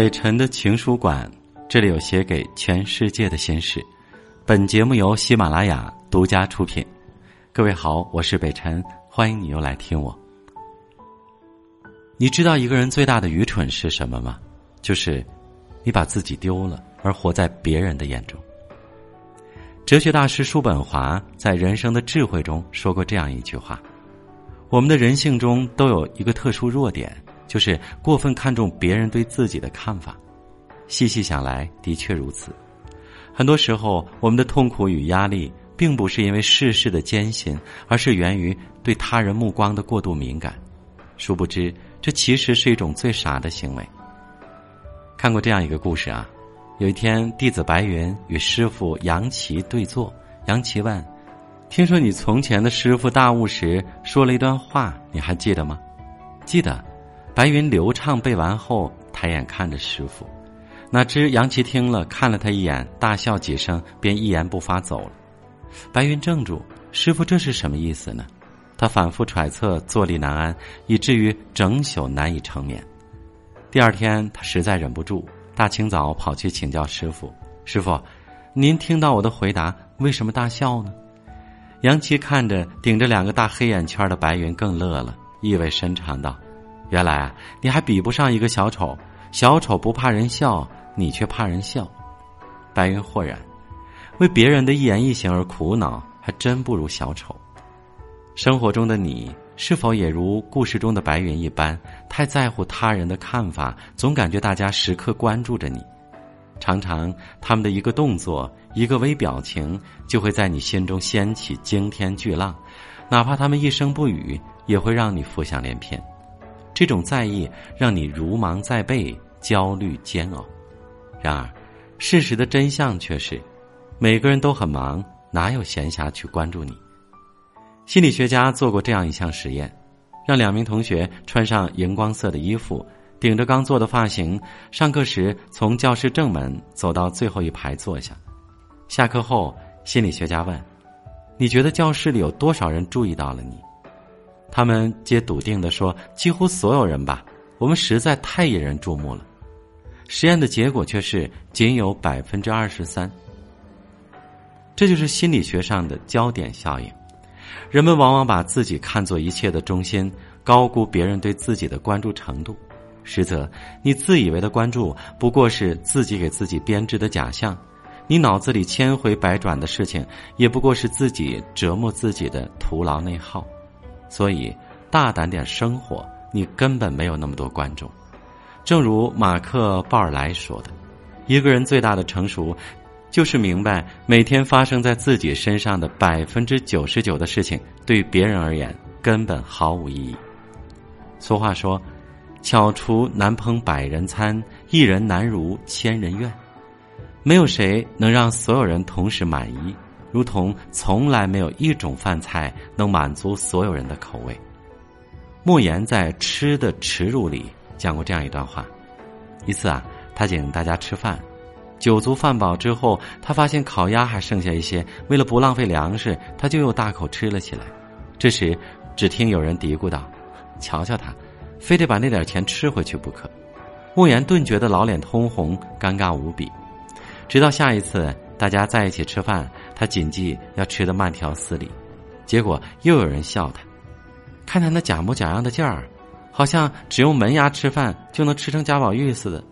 北辰的情书馆，这里有写给全世界的心事。本节目由喜马拉雅独家出品。各位好，我是北辰，欢迎你又来听我。你知道一个人最大的愚蠢是什么吗？就是你把自己丢了，而活在别人的眼中。哲学大师叔本华在《人生的智慧》中说过这样一句话：我们的人性中都有一个特殊弱点。就是过分看重别人对自己的看法，细细想来，的确如此。很多时候，我们的痛苦与压力，并不是因为世事的艰辛，而是源于对他人目光的过度敏感。殊不知，这其实是一种最傻的行为。看过这样一个故事啊，有一天，弟子白云与师傅杨奇对坐，杨奇问：“听说你从前的师傅大悟时说了一段话，你还记得吗？”“记得。”白云流畅背完后，抬眼看着师傅，哪知杨奇听了，看了他一眼，大笑几声，便一言不发走了。白云怔住，师傅这是什么意思呢？他反复揣测，坐立难安，以至于整宿难以成眠。第二天，他实在忍不住，大清早跑去请教师傅：“师傅，您听到我的回答，为什么大笑呢？”杨奇看着顶着两个大黑眼圈的白云，更乐了，意味深长道。原来啊，你还比不上一个小丑。小丑不怕人笑，你却怕人笑。白云豁然，为别人的一言一行而苦恼，还真不如小丑。生活中的你，是否也如故事中的白云一般，太在乎他人的看法，总感觉大家时刻关注着你？常常他们的一个动作、一个微表情，就会在你心中掀起惊天巨浪，哪怕他们一声不语，也会让你浮想联翩。这种在意让你如芒在背、焦虑煎熬。然而，事实的真相却是，每个人都很忙，哪有闲暇去关注你？心理学家做过这样一项实验，让两名同学穿上荧光色的衣服，顶着刚做的发型，上课时从教室正门走到最后一排坐下。下课后，心理学家问：“你觉得教室里有多少人注意到了你？”他们皆笃定的说：“几乎所有人吧，我们实在太引人注目了。”实验的结果却是仅有百分之二十三。这就是心理学上的焦点效应。人们往往把自己看作一切的中心，高估别人对自己的关注程度。实则，你自以为的关注，不过是自己给自己编织的假象；你脑子里千回百转的事情，也不过是自己折磨自己的徒劳内耗。所以，大胆点生活，你根本没有那么多观众。正如马克·鲍尔莱说的：“一个人最大的成熟，就是明白每天发生在自己身上的百分之九十九的事情，对别人而言根本毫无意义。”俗话说：“巧厨难烹百人餐，一人难如千人愿。”没有谁能让所有人同时满意。如同从来没有一种饭菜能满足所有人的口味。莫言在《吃的耻辱》里讲过这样一段话：一次啊，他请大家吃饭，酒足饭饱之后，他发现烤鸭还剩下一些，为了不浪费粮食，他就又大口吃了起来。这时，只听有人嘀咕道：“瞧瞧他，非得把那点钱吃回去不可。”莫言顿觉得老脸通红，尴尬无比。直到下一次大家在一起吃饭。他谨记要吃的慢条斯理，结果又有人笑他，看他那假模假样的劲儿，好像只用门牙吃饭就能吃成贾宝玉似的。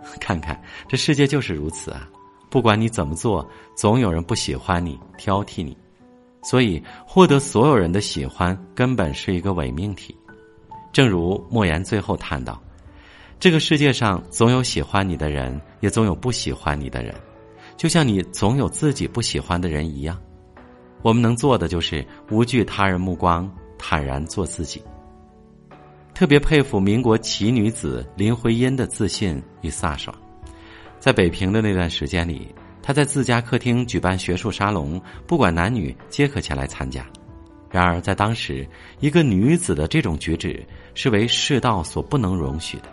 看看这世界就是如此啊！不管你怎么做，总有人不喜欢你、挑剔你，所以获得所有人的喜欢根本是一个伪命题。正如莫言最后叹道：“这个世界上总有喜欢你的人，也总有不喜欢你的人。”就像你总有自己不喜欢的人一样，我们能做的就是无惧他人目光，坦然做自己。特别佩服民国奇女子林徽因的自信与飒爽。在北平的那段时间里，她在自家客厅举办学术沙龙，不管男女皆可前来参加。然而在当时，一个女子的这种举止是为世道所不能容许的，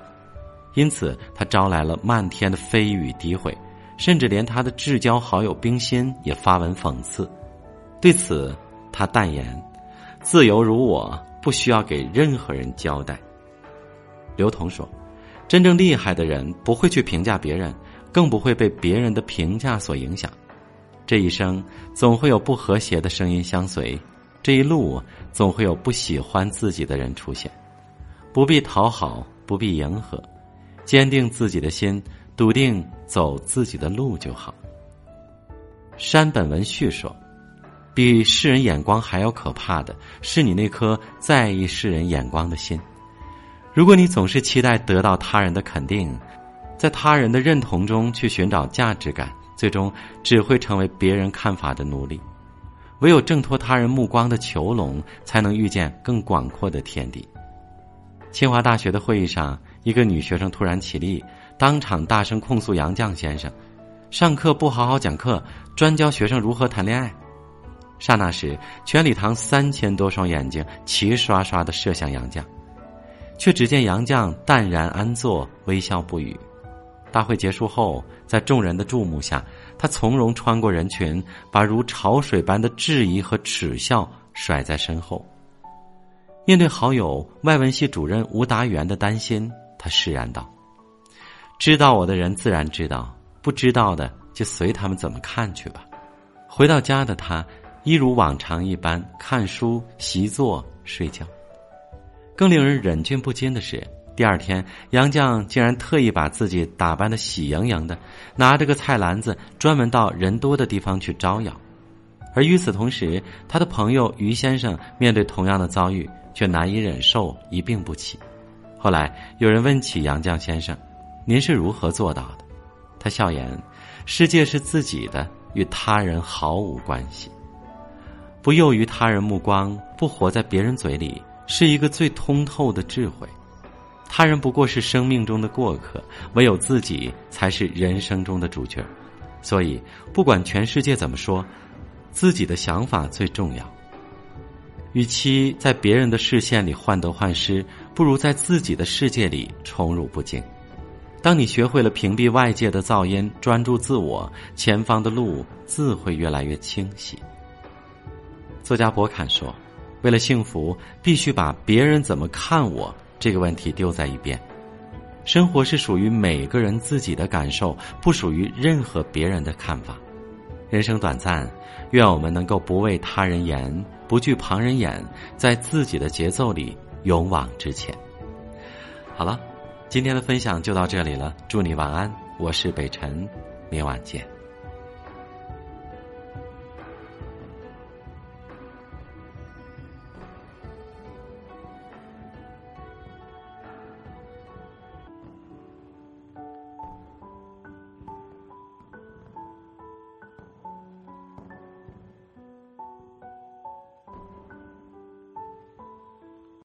因此她招来了漫天的非语诋毁。甚至连他的至交好友冰心也发文讽刺，对此他淡言：“自由如我，不需要给任何人交代。”刘同说：“真正厉害的人不会去评价别人，更不会被别人的评价所影响。这一生总会有不和谐的声音相随，这一路总会有不喜欢自己的人出现。不必讨好，不必迎合，坚定自己的心，笃定走自己的路就好。山本文绪说：“比世人眼光还要可怕的是你那颗在意世人眼光的心。如果你总是期待得到他人的肯定，在他人的认同中去寻找价值感。”最终只会成为别人看法的奴隶，唯有挣脱他人目光的囚笼，才能遇见更广阔的天地。清华大学的会议上，一个女学生突然起立，当场大声控诉杨绛先生，上课不好好讲课，专教学生如何谈恋爱。刹那时，全礼堂三千多双眼睛齐刷刷的射向杨绛，却只见杨绛淡然安坐，微笑不语。大会结束后，在众人的注目下，他从容穿过人群，把如潮水般的质疑和耻笑甩在身后。面对好友外文系主任吴达元的担心，他释然道：“知道我的人自然知道，不知道的就随他们怎么看去吧。”回到家的他，一如往常一般看书、习作、睡觉。更令人忍俊不禁的是。第二天，杨绛竟然特意把自己打扮的喜盈盈的，拿着个菜篮子，专门到人多的地方去招摇。而与此同时，他的朋友于先生面对同样的遭遇，却难以忍受，一病不起。后来有人问起杨绛先生：“您是如何做到的？”他笑言：“世界是自己的，与他人毫无关系。不囿于他人目光，不活在别人嘴里，是一个最通透的智慧。”他人不过是生命中的过客，唯有自己才是人生中的主角。所以，不管全世界怎么说，自己的想法最重要。与其在别人的视线里患得患失，不如在自己的世界里宠辱不惊。当你学会了屏蔽外界的噪音，专注自我，前方的路自会越来越清晰。作家博坎说：“为了幸福，必须把别人怎么看我。”这个问题丢在一边，生活是属于每个人自己的感受，不属于任何别人的看法。人生短暂，愿我们能够不畏他人言，不惧旁人眼，在自己的节奏里勇往直前。好了，今天的分享就到这里了，祝你晚安，我是北辰，明晚见。